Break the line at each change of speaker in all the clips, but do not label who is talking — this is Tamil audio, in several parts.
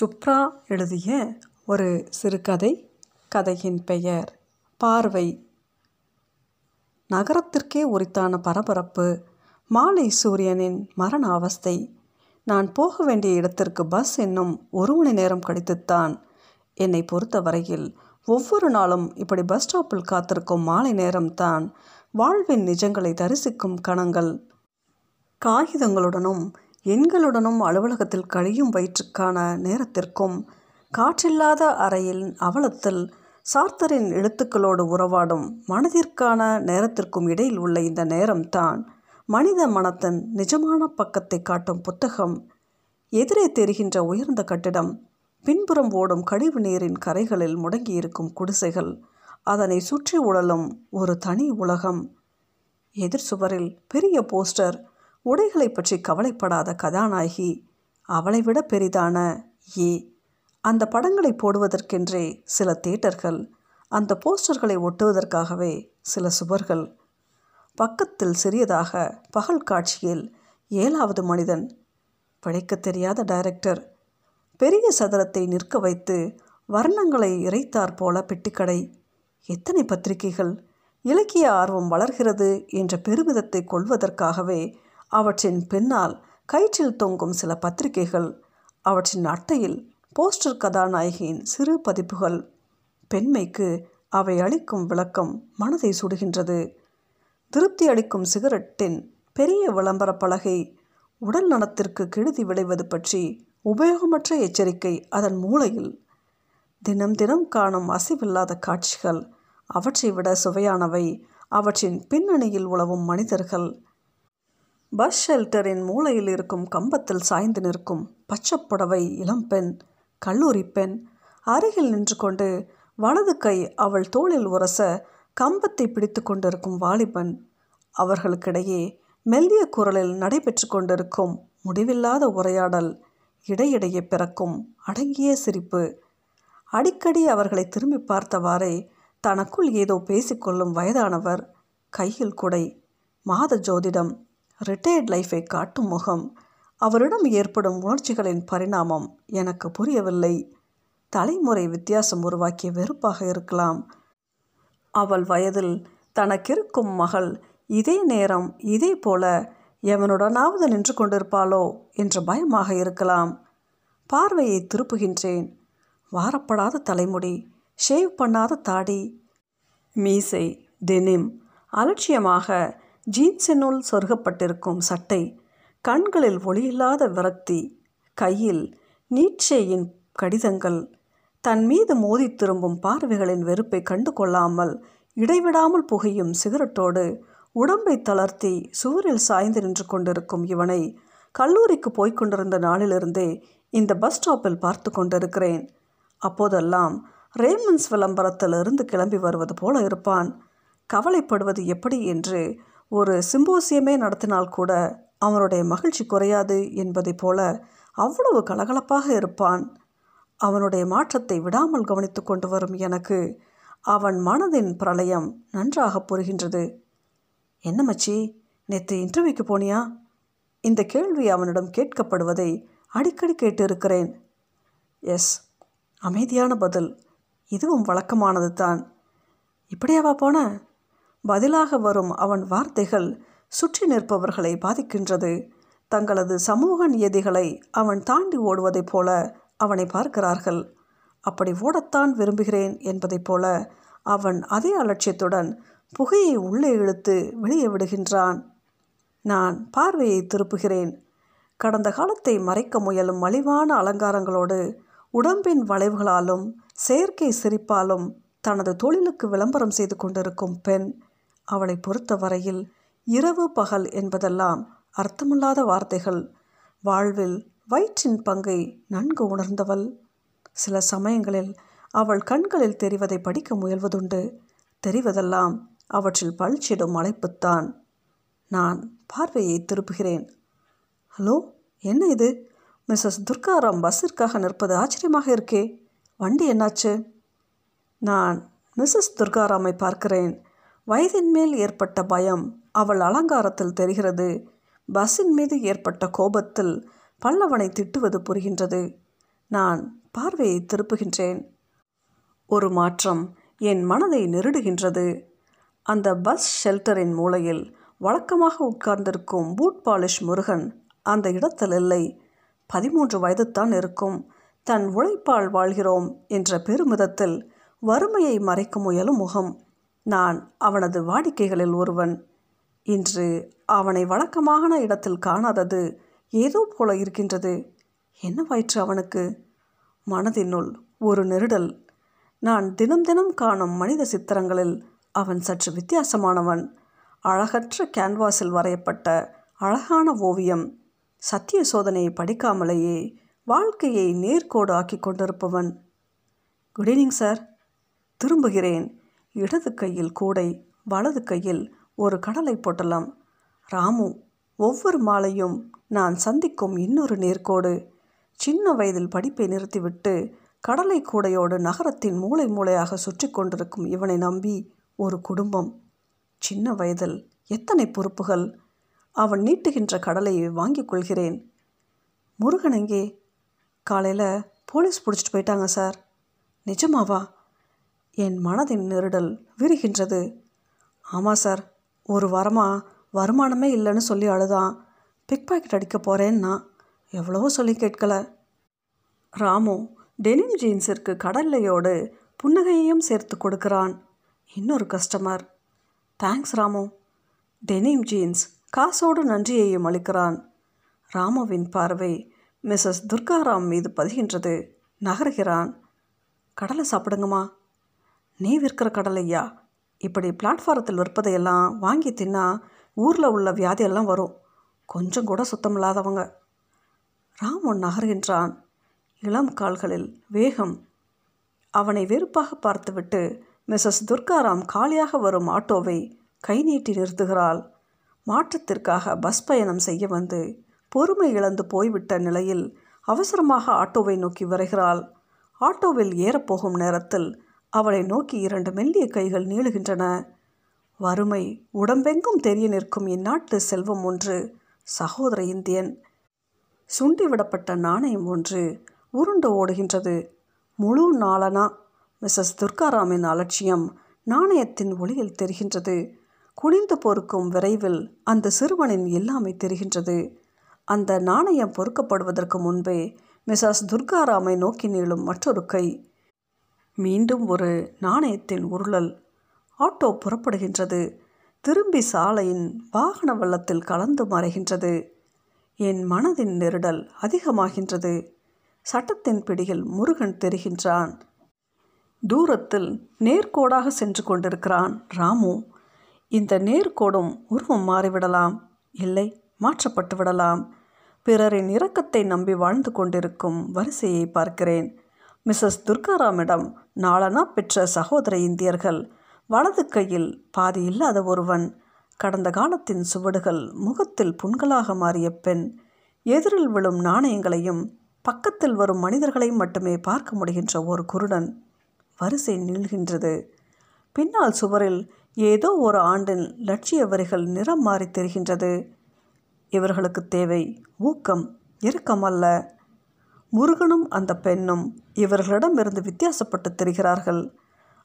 சுப்ரா எழுதிய ஒரு சிறுகதை கதையின் பெயர் பார்வை. நகரத்திற்கே உரித்தான பரபரப்பு மாலை சூரியனின் மரண அவஸ்தை. நான் போக வேண்டிய இடத்திற்கு பஸ் இன்னும் ஒரு மணி நேரம் கழித்துத்தான் என்னை பொறுத்தவரையில் ஒவ்வொரு நாளும் இப்படி பஸ் ஸ்டாப்பில் காத்திருக்கும் மாலை நேரம்தான் வாழ்வின் நிஜங்களை தரிசிக்கும் கணங்கள். காகிதங்களுடனும் எண்களுடனும் அலுவலகத்தில் கழியும் வயிற்றுக்கான நேரத்திற்கும் காற்றில்லாத அறையில் அவலத்தில் சார்த்தரின் எழுத்துக்களோடு உறவாடும் மனதிற்கான நேரத்திற்கும் இடையில் உள்ள இந்த நேரம்தான் மனித மனத்தின் நிஜமான பக்கத்தை காட்டும் புத்தகம். எதிரே தெரிகின்ற உயர்ந்த கட்டிடம் பின்புறம் ஓடும் கழிவு நீரின் கரைகளில் முடங்கியிருக்கும் குடிசைகள் அதனை சுற்றி உழலும் ஒரு தனி உலகம். எதிர் சுவரில் பெரிய போஸ்டர் உடைகளை பற்றி கவலைப்படாத கதாநாயகி. அவளை விட பெரிதான ஏ. அந்த படங்களை போடுவதற்கென்றே சில தேட்டர்கள் அந்த போஸ்டர்களை ஒட்டுவதற்காகவே சில சுவர்கள். பக்கத்தில் சிறியதாக பகல் காட்சியில் ஏழாவது மனிதன். பிழைக்க தெரியாத டைரக்டர். பெரிய சதுரத்தை நிற்க வைத்து வர்ணங்களை இறைத்தாற் போல பெட்டிக்கடை. எத்தனை பத்திரிகைகள்? இலக்கிய ஆர்வம் வளர்கிறது என்ற பெருமிதத்தை கொள்வதற்காகவே அவற்றின் பின்னால் கயிற்றில் தொங்கும் சில பத்திரிகைகள் அவற்றின் அட்டையில் போஸ்டர் கதாநாயகியின் சிறு பதிப்புகள். பெண்மைக்கு அவை அளிக்கும் விளக்கம் மனதை சுடுகின்றது. திருப்தி அளிக்கும் சிகரெட்டின் பெரிய விளம்பர பலகை உடல் நலத்திற்கு கெடுதி விளைவது பற்றி உபயோகமற்ற எச்சரிக்கை அதன் மூளையில் தினம் தினம் காணும் அசைவில்லாத காட்சிகள் அவற்றை விட சுவையானவை அவற்றின் பின்னணியில் உழவும் மனிதர்கள். பஸ் ஷெல்டரின் மூலையில் இருக்கும் கம்பத்தில் சாய்ந்து நிற்கும் பச்சைப்புடவை இளம்பெண் கல்லூரி பெண் அருகில் நின்று கொண்டு வலது கை அவள் தோளில் உரச கம்பத்தை பிடித்து கொண்டிருக்கும் வாலிபன் அவர்களுக்கிடையே மெல்லிய குரலில் நடைபெற்று கொண்டிருக்கும் முடிவில்லாத உரையாடல் இடையிடையே பிறக்கும் அடங்கிய சிரிப்பு. அடிக்கடி அவர்களை திரும்பி பார்த்தவாறே தனக்குள் ஏதோ பேசிக்கொள்ளும் வயதானவர் கையில் குடை மாத ஜோதிடம் ரிட்டையர்ட் லைஃபை காட்டும் முகம். அவரிடம் ஏற்படும் உணர்ச்சிகளின் பரிணாமம் எனக்கு புரியவில்லை. தலைமுறை வித்தியாசம் உருவாக்கிய வெறுப்பாக இருக்கலாம். அவள் வயதில் தனக்கிருக்கும் மகள் இதே நேரம் இதே போல எவனுடனாவது நின்று கொண்டிருப்பாளோ என்ற பயமாக இருக்கலாம். பார்வையை திருப்புகின்றேன். வாரப்படாத தலைமுடி ஷேவ் பண்ணாத தாடி. மீசை டெனிம் அலட்சியமாக ஜீன்ஸினுள் சொருகப்பட்டிருக்கும் சட்டை கண்களில் ஒளியில்லாத விரக்தி கையில் நீட்சேயின் கடிதங்கள் தன் மீது மோதி திரும்பும் பார்வைகளின் வெறுப்பை கண்டு கொள்ளாமல் இடைவிடாமல் புகையும் சிகரெட்டோடு உடம்பை தளர்த்தி சுவரில் சாய்ந்து நின்று கொண்டிருக்கும் இவனை கல்லூரிக்கு போய்க் கொண்டிருந்த நாளிலிருந்தே இந்த பஸ் ஸ்டாப்பில் பார்த்து கொண்டிருக்கிறேன். அப்போதெல்லாம் ரேமன்ஸ் விளம்பரத்திலிருந்து கிளம்பி வருவது போல இருப்பான். கவலைப்படுவது எப்படி என்று ஒரு சிம்போசியமே நடத்தினால் கூட அவனுடைய மகிழ்ச்சி குறையாது என்பதைப் போல அவ்வளவு கலகலப்பாக இருப்பான். அவனுடைய மாற்றத்தை விடாமல் கவனித்து கொண்டு வரும் எனக்கு அவன் மனதின் பிரளயம் நன்றாக புரிகின்றது. என்ன மச்சி நேற்று இன்டர்வியூக்கு போனியா? இந்த கேள்வி அவனிடம் கேட்கப்படுவதை அடிக்கடி கேட்டிருக்கிறேன். எஸ் அமைதியான பதில். இதுவும் வழக்கமானது தான் இப்படியாவா போன? பதிலாக வரும் அவன் வார்த்தைகள் சுற்றி நிற்பவர்களை பாதிக்கின்றது. தங்களது சமூக நியதிகளை அவன் தாண்டி ஓடுவதைப் போல அவனை பார்க்கிறார்கள். அப்படி ஓடத்தான் விரும்புகிறேன் என்பதைப் போல அவன் அதே அலட்சியத்துடன் புகையை உள்ளே இழுத்து வெளியே விடுகின்றான். நான் பார்வையை திருப்புகிறேன். கடந்த காலத்தை மறைக்க முயலும் மலிவான அலங்காரங்களோடு உடம்பின் வளைவுகளாலும் செயற்கை சிரிப்பாலும் தனது தொழிலுக்கு விளம்பரம் செய்து கொண்டிருக்கும் பெண் அவளை பொறுத்தவரையில் இரவு பகல் என்பதெல்லாம் அர்த்தமில்லாத வார்த்தைகள். வாழ்வில் வயிற்றின் பங்கை நன்கு உணர்ந்தவள். சில சமயங்களில் அவள் கண்களில் தெரிவதை படிக்க முயல்வதுண்டு. தெரிவதெல்லாம் அவற்றில் பழிச்சிடும் அழைப்புத்தான். நான் பார்வையை திருப்புகிறேன். ஹலோ என்ன இது? மிஸ்ஸஸ் துர்காராம் பஸ்ஸிற்காக நிற்பது ஆச்சரியமாக இருக்கே. வண்டி என்னாச்சு? நான் மிஸ்ஸஸ் துர்காராமை பார்க்கிறேன். வயதின் மேல் ஏற்பட்ட பயம் அவள் அலங்காரத்தில் தெரிகிறது. பஸ்ஸின் மீது ஏற்பட்ட கோபத்தில் பல்லவனை திட்டுவது புரிகின்றது. நான் பார்வையை திருப்புகின்றேன். ஒரு மாற்றம் என் மனதை நெருடுகின்றது. அந்த பஸ் ஷெல்டரின் மூலையில் வழக்கமாக உட்கார்ந்திருக்கும் பூட் பாலிஷ் முருகன் அந்த இடத்தில் இல்லை. பதிமூன்று வயதுத்தான் இருக்கும். தன் உழைப்பால் வாழ்கிறோம் என்ற பெருமிதத்தில் வறுமையை மறைக்க முயலும் முகம். நான் அவனது வாடிக்கைகளில் ஒருவன். இன்று அவனை வழக்கமான இடத்தில் காணாதது ஏதோ போல இருக்கின்றது. என்னவாயிற்று அவனுக்கு? மனதினுள் ஒரு நெருடல். நான் தினம் தினம் காணும் மனித சித்திரங்களில் அவன் சற்று வித்தியாசமானவன். அழகற்ற கேன்வாஸில் வரையப்பட்ட அழகான ஓவியம். சத்திய சோதனையை படிக்காமலேயே வாழ்க்கையை நேர்கோடு ஆக்கி கொண்டிருப்பவன். குட் ஈவினிங் சார் திரும்புகிறேன். இடது கையில் கூடை வலது கையில் ஒரு கடலை பொட்டலம். ராமு ஒவ்வொரு மாலையும் நான் சந்திக்கும் இன்னொரு நேர்கோடு. சின்ன வயதில் படிப்பை நிறுத்திவிட்டு கடலை கூடையோடு நகரத்தின் மூளை மூளையாக சுற்றி கொண்டிருக்கும் இவனை நம்பி ஒரு குடும்பம். சின்ன வயதில் எத்தனை பொறுப்புகள்? அவன் நீட்டுகின்ற கடலையை வாங்கிக் கொள்கிறேன். முருகன் எங்கே? காலையில் போலீஸ் பிடிச்சிட்டு போயிட்டாங்க சார். நிஜமாவா? என் மனதின் நெருடல் விரிகின்றது. ஆமாம் சார் ஒரு வாரமாக வருமானமே இல்லைன்னு சொல்லி அழுதான். பிக் பாக்கெட் அடிக்க போகிறேன்னா எவ்வளவோ சொல்லி கேட்கல. ராமு டெனிம் ஜீன்ஸிற்கு கடல்லையோடு புன்னகையையும் சேர்த்து கொடுக்கிறான். இன்னொரு customer. Thanks Ramu. Denim jeans காசோடு நன்றியையும் அளிக்கிறான். ராமுவின் பார்வை மிஸ்ஸஸ் துர்காராம் மீது பதிகின்றது. நகர்கிறான். கடலை சாப்பிடுங்கம்மா. நீ விற்கிற கடலையா? இப்படி பிளாட்ஃபாரத்தில் விற்பதையெல்லாம் வாங்கி தின்னா ஊரில் உள்ள வியாதியெல்லாம் வரும். கொஞ்சம் கூட சுத்தமில்லாதவங்க ராமன் நகர்கின்றான். இளம் கால்களில் வேகம். அவனை வெறுப்பாக பார்த்துவிட்டு மிஸ்ஸஸ் துர்காராம் காலியாக வரும் ஆட்டோவை கை நீட்டி நிறுத்துகிறாள். மாற்றத்திற்காக பஸ் பயணம் செய்ய வந்து பொறுமை இழந்து போய்விட்ட நிலையில் அவசரமாக ஆட்டோவை நோக்கி வருகிறாள். ஆட்டோவில் ஏறப்போகும் நேரத்தில் அவளை நோக்கி இரண்டு மெல்லிய கைகள் நீளுகின்றன. வறுமை உடம்பெங்கும் தெரிய நிற்கும் இந்நாட்டு செல்வம் ஒன்று சகோதர இந்தியன். சுண்டிவிடப்பட்ட நாணயம் ஒன்று உருண்டு ஓடுகின்றது. முழு நாளனா? மிஸ்ஸஸ் துர்காராமின் அலட்சியம் நாணயத்தின் ஒளியில் தெரிகின்றது. குனிந்து பொறுக்கும் விரைவில் அந்த சிறுவனின் எல்லாமே தெரிகின்றது. அந்த நாணயம் பொறுக்கப்படுவதற்கு முன்பே மிஸ்ஸஸ் துர்காராமை நோக்கி நீளும் மற்றொரு கை. மீண்டும் ஒரு நாணயத்தின் உருளல். ஆட்டோ புறப்படுகின்றது. திரும்பி சாலையின் வாகன வெள்ளத்தில் கலந்து மறைகின்றது. என் மனதின் நெருடல் அதிகமாகின்றது. சட்டத்தின் பிடியில் முருகன் தெரிகின்றான். தூரத்தில் நேர்கோடாக சென்று கொண்டிருக்கிறான் ராமு. இந்த நேர்கோடும் உருவம் மாறிவிடலாம். இல்லை மாற்றப்பட்டு விடலாம் பிறரின் இரக்கத்தை நம்பி வாழ்ந்து கொண்டிருக்கும் வரிசையை பார்க்கிறேன். மிஸ்ஸஸ் துர்காராமிடம் நாளனா பெற்ற சகோதர இந்தியர்கள். வலது கையில் பாதி இல்லாத ஒருவன். கடந்த காலத்தின் சுவடுகள் முகத்தில் புண்களாக மாறிய பெண். எதிரில் விழும் நாணயங்களையும் பக்கத்தில் வரும் மனிதர்களையும் மட்டுமே பார்க்க முடிகின்ற ஒரு குருடன் வரிசை நீள்கின்றது பின்னால் சுவரில் ஏதோ ஒரு ஆண்டின் லட்சிய வரிகள் நிறம் மாறி தெரிகின்றது. இவர்களுக்கு தேவை ஊக்கம் இறுக்கம் அல்ல முருகனும் அந்த பெண்ணும் இவர்களிடமிருந்து வித்தியாசப்பட்டு தெரிகிறார்கள்.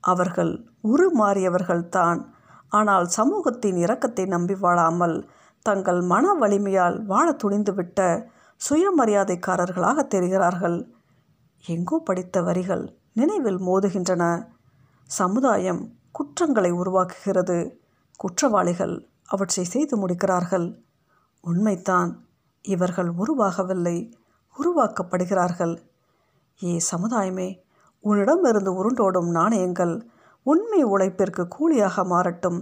அவர்கள் உருமாறியவர்கள்தான் ஆனால் சமூகத்தின் இரக்கத்தை நம்பி வாழாமல் தங்கள் மன வலிமையால் வாழ துணிந்துவிட்ட சுயமரியாதைக்காரர்களாக தெரிகிறார்கள். எங்கோ படித்த வரிகள் நினைவில் மோதுகின்றன. சமுதாயம் குற்றங்களை உருவாக்குகிறது. குற்றவாளிகள் அவற்றை செய்து முடிக்கிறார்கள். உண்மைத்தான் இவர்கள் உருவாகவில்லை. உருவாக்கப்படுகிறார்கள். ஏ சமுதாயமே உன்னிடமிருந்து உருண்டோடும் நாணயங்கள் உண்மை உழைப்பிற்கு கூலியாக மாறட்டும்.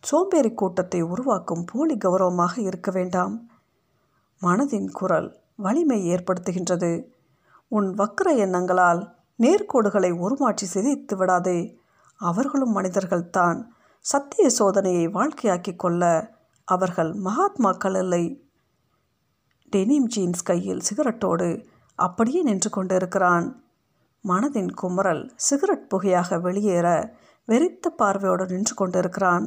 சோம்பேறி கூட்டத்தை உருவாக்கும் போலி கௌரவமாக இருக்க வேண்டாம். மனதின் குரல் வலிமை ஏற்படுத்துகின்றது. உன் வக்கர எண்ணங்களால் நேர்கோடுகளை உருமாற்றி சிதைத்து விடாதே. அவர்களும் மனிதர்கள்தான் சத்திய சோதனையை வாழ்க்கையாக்கி கொள்ள அவர்கள் மகாத்மாக்கள் இல்லை. டெனிம் ஜீன்ஸ் கையில் சிகரெட்டோடு அப்படியே நின்று கொண்டிருக்கிறான். மனதின் குமரல் சிகரெட் புகையாக வெளியேற வெறித்த பார்வையோடு நின்று கொண்டிருக்கிறான்.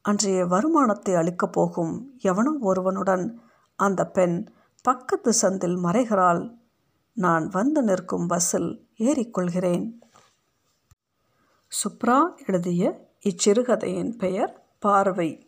அன்றைய வருமானத்தை அளிக்கப் போகும் எவனோ ஒருவனுடன் அந்த பெண் பக்கத்து சந்தில் மறைகிறாள். நான் வந்து நிற்கும் பஸ்ஸில் ஏறிக்கொள்கிறேன் சுப்ரா எழுதிய இச்சிறுகதையின் பெயர் பார்வை.